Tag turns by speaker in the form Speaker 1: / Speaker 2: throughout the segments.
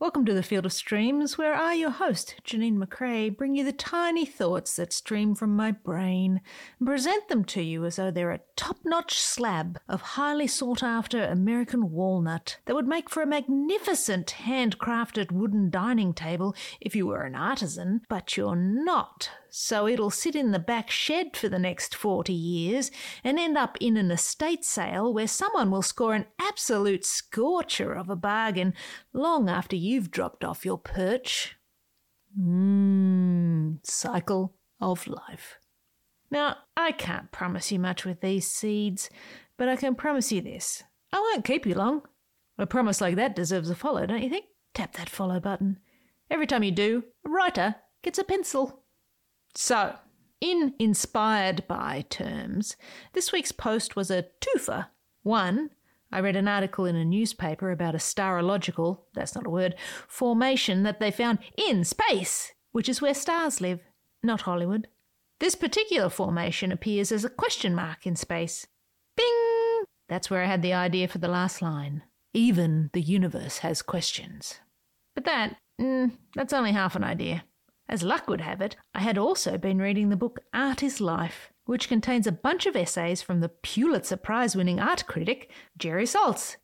Speaker 1: Welcome to the Field of Streams, where I, your host, Janeen McCrae, bring you the tiny thoughts that stream from my brain and present them to you as though they're a top notch slab of highly sought after American walnut that would make for a magnificent handcrafted wooden dining table if you were an artisan, but you're not. So it'll sit in the back shed for the next 40 years and end up in an estate sale where someone will score an absolute scorcher of a bargain long after you've dropped off your perch. Mmm, cycle of life. Now, I can't promise you much with these seeds, but I can promise you this. I won't keep you long. A promise like that deserves a follow, don't you think? Tap that follow button. Every time you do, a writer gets a pencil. So, in inspired by terms, this week's post was a twofer. One, I read an article in a newspaper about a starological, that's not a word, formation that they found in space, which is where stars live, not Hollywood. This particular formation appears as a question mark in space. Bing! That's where I had the idea for the last line. Even the universe has questions. But that, mm, that's only half an idea. As luck would have it, I had also been reading the book Art is Life, which contains a bunch of essays from the Pulitzer Prize winning art critic Jerry Saltz.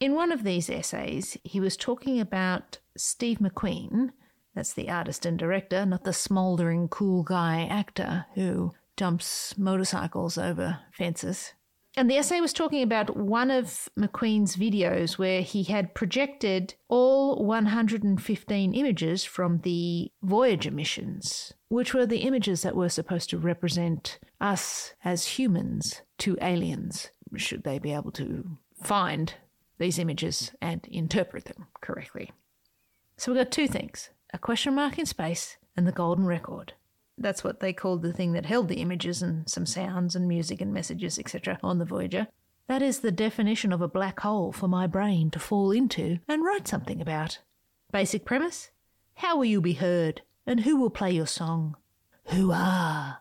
Speaker 1: In one of these essays, he was talking about Steve McQueen, that's the artist and director, not the smouldering cool guy actor who dumps motorcycles over fences. And the essay was talking about one of McQueen's videos where he had projected all 115 images from the Voyager missions, which were the images that were supposed to represent us as humans to aliens, should they be able to find these images and interpret them correctly. So we've got two things a question mark in space and the golden record. That's what they called the thing that held the images and some sounds and music and messages, etc., on the Voyager. That is the definition of a black hole for my brain to fall into and write something about. Basic premise How will you be heard? And who will play your song? Who are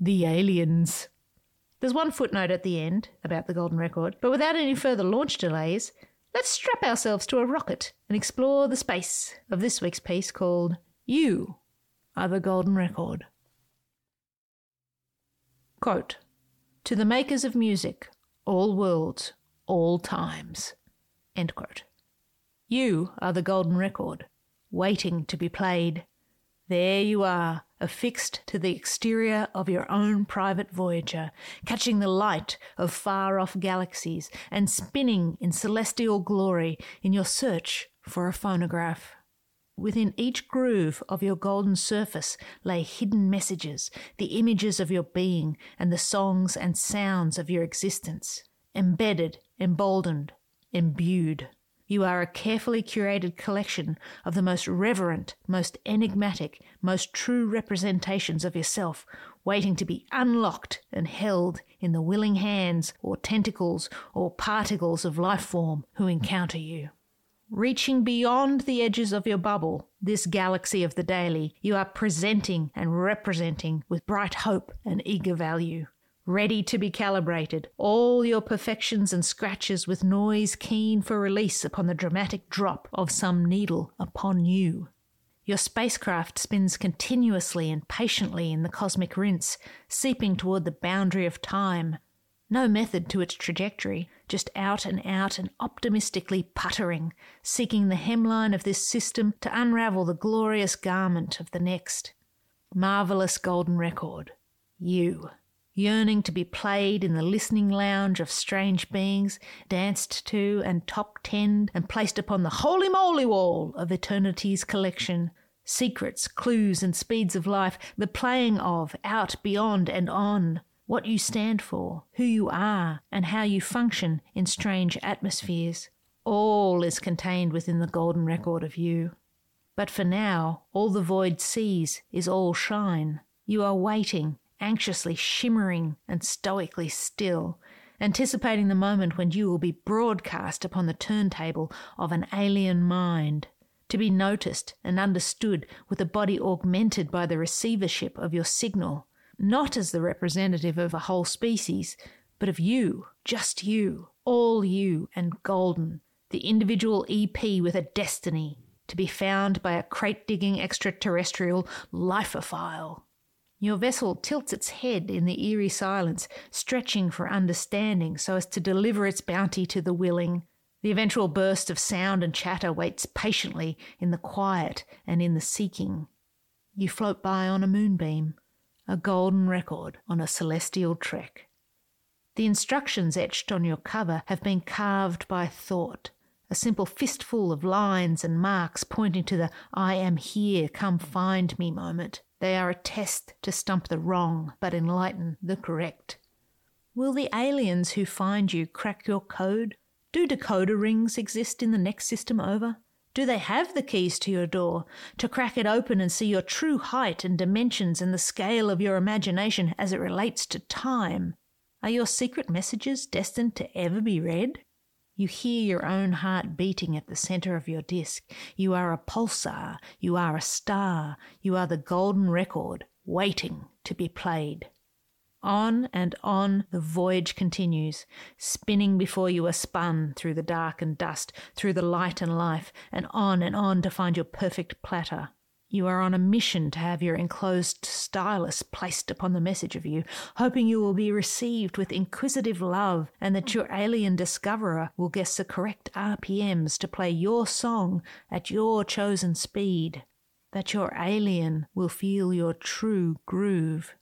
Speaker 1: the aliens? There's one footnote at the end about the Golden Record, but without any further launch delays, let's strap ourselves to a rocket and explore the space of this week's piece called You Are the Golden Record. Quote To the makers of music, all worlds, all times. End quote. You are the golden record, waiting to be played. There you are, affixed to the exterior of your own private Voyager, catching the light of far off galaxies and spinning in celestial glory in your search for a phonograph. Within each groove of your golden surface lay hidden messages, the images of your being, and the songs and sounds of your existence. Embedded, emboldened, imbued. You are a carefully curated collection of the most reverent, most enigmatic, most true representations of yourself, waiting to be unlocked and held in the willing hands or tentacles or particles of life form who encounter you. Reaching beyond the edges of your bubble, this galaxy of the daily, you are presenting and representing with bright hope and eager value. Ready to be calibrated, all your perfections and scratches with noise keen for release upon the dramatic drop of some needle upon you. Your spacecraft spins continuously and patiently in the cosmic rinse, seeping toward the boundary of time, no method to its trajectory, just out and out and optimistically puttering, seeking the hemline of this system to unravel the glorious garment of the next. Marvellous golden record. You. Yearning to be played in the listening lounge of strange beings, danced to and top tenned and placed upon the holy moly wall of eternity's collection. Secrets, clues, and speeds of life, the playing of, out, beyond, and on what you stand for, who you are, and how you function in strange atmospheres. All is contained within the golden record of you. But for now, all the void sees is all shine. You are waiting, anxiously shimmering and stoically still, anticipating the moment when you will be broadcast upon the turntable of an alien mind, to be noticed and understood with a body augmented by the receivership of your signal not as the representative of a whole species, but of you, just you, all you, and golden, the individual EP with a destiny to be found by a crate digging extraterrestrial liphophile. Your vessel tilts its head in the eerie silence, stretching for understanding so as to deliver its bounty to the willing. The eventual burst of sound and chatter waits patiently in the quiet and in the seeking. You float by on a moonbeam, a golden record on a celestial trek. The instructions etched on your cover have been carved by thought, a simple fistful of lines and marks pointing to the I am here, come find me moment. They are a test to stump the wrong but enlighten the correct. Will the aliens who find you crack your code? Do decoder rings exist in the next system over? Do they have the keys to your door to crack it open and see your true height and dimensions and the scale of your imagination as it relates to time? Are your secret messages destined to ever be read? You hear your own heart beating at the center of your disk. You are a pulsar. You are a star. You are the golden record waiting to be played. On and on the voyage continues, spinning before you are spun through the dark and dust, through the light and life, and on and on to find your perfect platter. You are on a mission to have your enclosed stylus placed upon the message of you, hoping you will be received with inquisitive love and that your alien discoverer will guess the correct RPMs to play your song at your chosen speed, that your alien will feel your true groove.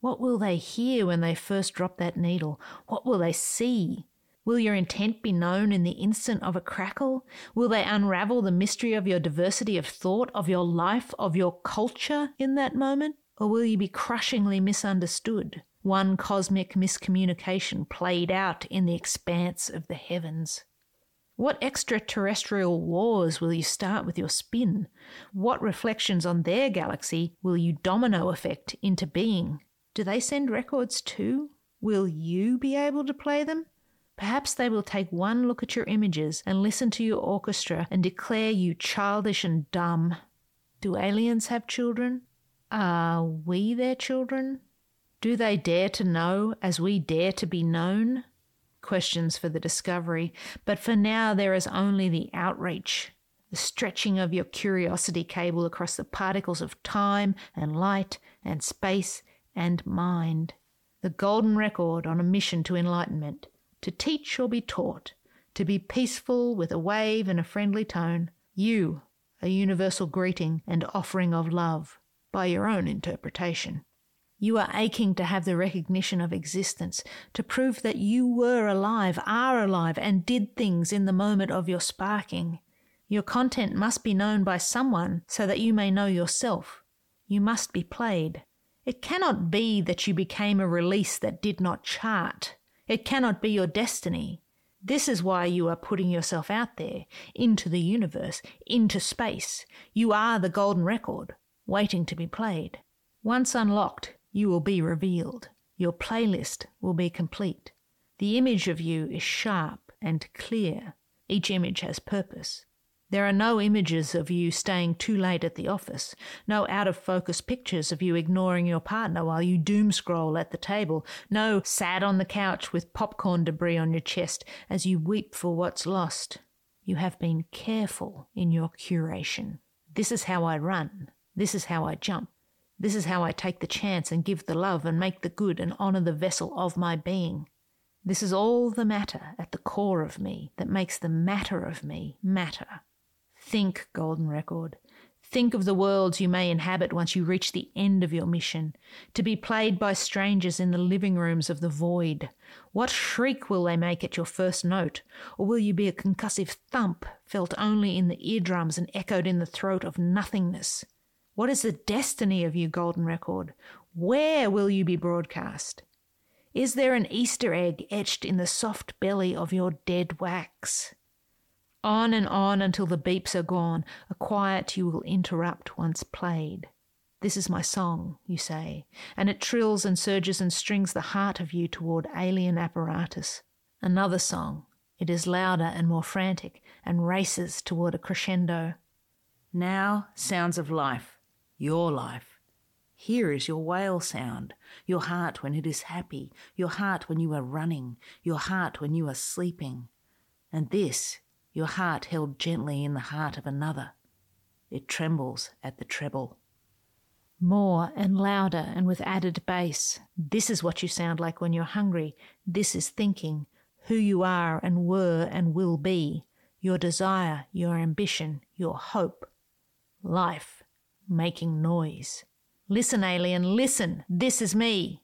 Speaker 1: What will they hear when they first drop that needle? What will they see? Will your intent be known in the instant of a crackle? Will they unravel the mystery of your diversity of thought, of your life, of your culture in that moment? Or will you be crushingly misunderstood? One cosmic miscommunication played out in the expanse of the heavens. What extraterrestrial wars will you start with your spin? What reflections on their galaxy will you domino effect into being? Do they send records too? Will you be able to play them? Perhaps they will take one look at your images and listen to your orchestra and declare you childish and dumb. Do aliens have children? Are we their children? Do they dare to know as we dare to be known? Questions for the discovery, but for now there is only the outreach, the stretching of your curiosity cable across the particles of time and light and space and mind. The golden record on a mission to enlightenment to teach or be taught, to be peaceful with a wave and a friendly tone, you, a universal greeting and offering of love, by your own interpretation. You are aching to have the recognition of existence, to prove that you were alive, are alive, and did things in the moment of your sparking. Your content must be known by someone so that you may know yourself. You must be played. It cannot be that you became a release that did not chart. It cannot be your destiny. This is why you are putting yourself out there, into the universe, into space. You are the golden record, waiting to be played. Once unlocked, you will be revealed. Your playlist will be complete. The image of you is sharp and clear. Each image has purpose. There are no images of you staying too late at the office, no out of focus pictures of you ignoring your partner while you doom scroll at the table, no sad on the couch with popcorn debris on your chest as you weep for what's lost. You have been careful in your curation. This is how I run. This is how I jump. This is how I take the chance and give the love and make the good and honour the vessel of my being. This is all the matter at the core of me that makes the matter of me matter. Think, Golden Record. Think of the worlds you may inhabit once you reach the end of your mission, to be played by strangers in the living rooms of the void. What shriek will they make at your first note? Or will you be a concussive thump felt only in the eardrums and echoed in the throat of nothingness? What is the destiny of you, Golden Record? Where will you be broadcast? Is there an Easter egg etched in the soft belly of your dead wax? On and on until the beeps are gone, a quiet you will interrupt once played. This is my song, you say, and it trills and surges and strings the heart of you toward alien apparatus. Another song. It is louder and more frantic and races toward a crescendo. Now, sounds of life, your life. Here is your whale sound, your heart when it is happy, your heart when you are running, your heart when you are sleeping. And this your heart held gently in the heart of another. It trembles at the treble. More and louder and with added bass. This is what you sound like when you're hungry. This is thinking, who you are and were and will be, your desire, your ambition, your hope. Life, making noise. Listen, alien, listen. This is me.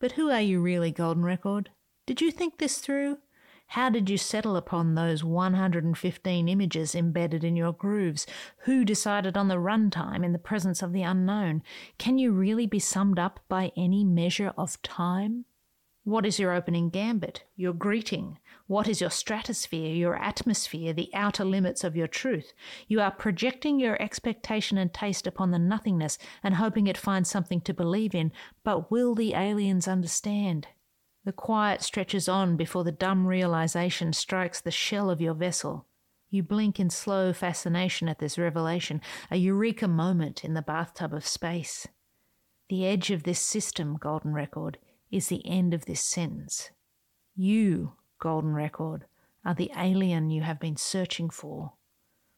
Speaker 1: But who are you really, Golden Record? Did you think this through? How did you settle upon those 115 images embedded in your grooves? Who decided on the runtime in the presence of the unknown? Can you really be summed up by any measure of time? What is your opening gambit, your greeting? What is your stratosphere, your atmosphere, the outer limits of your truth? You are projecting your expectation and taste upon the nothingness and hoping it finds something to believe in, but will the aliens understand? The quiet stretches on before the dumb realization strikes the shell of your vessel. You blink in slow fascination at this revelation, a eureka moment in the bathtub of space. The edge of this system, Golden Record, is the end of this sentence. You, Golden Record, are the alien you have been searching for.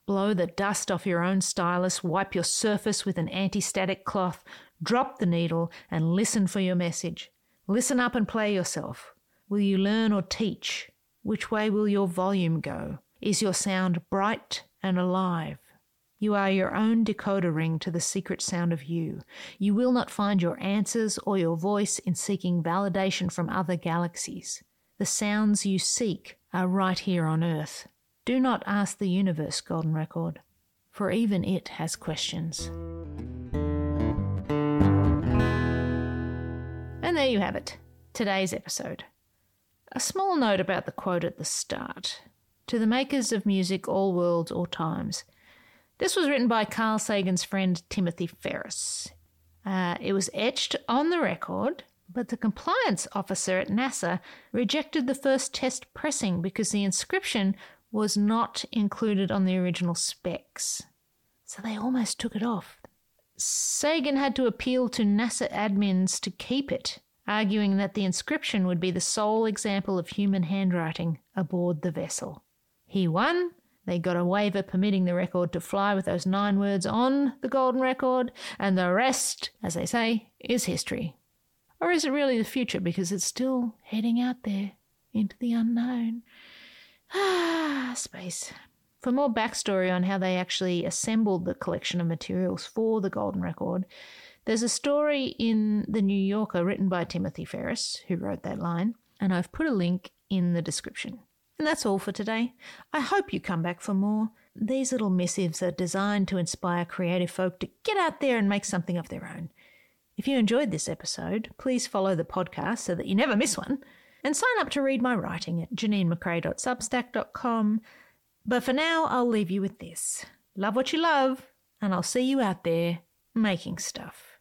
Speaker 1: Blow the dust off your own stylus, wipe your surface with an anti static cloth, drop the needle, and listen for your message. Listen up and play yourself. Will you learn or teach? Which way will your volume go? Is your sound bright and alive? You are your own decoder ring to the secret sound of you. You will not find your answers or your voice in seeking validation from other galaxies. The sounds you seek are right here on Earth. Do not ask the universe, Golden Record, for even it has questions. There you have it, today's episode. A small note about the quote at the start. To the makers of music, all worlds, all times. This was written by Carl Sagan's friend Timothy Ferris. Uh, it was etched on the record, but the compliance officer at NASA rejected the first test pressing because the inscription was not included on the original specs. So they almost took it off. Sagan had to appeal to NASA admins to keep it, arguing that the inscription would be the sole example of human handwriting aboard the vessel. He won. They got a waiver permitting the record to fly with those nine words on the golden record, and the rest, as they say, is history. Or is it really the future because it's still heading out there into the unknown? Ah, space. For more backstory on how they actually assembled the collection of materials for the Golden Record, there's a story in The New Yorker written by Timothy Ferris, who wrote that line, and I've put a link in the description. And that's all for today. I hope you come back for more. These little missives are designed to inspire creative folk to get out there and make something of their own. If you enjoyed this episode, please follow the podcast so that you never miss one, and sign up to read my writing at janeenmccrae.substack.com. But for now, I'll leave you with this. Love what you love, and I'll see you out there making stuff.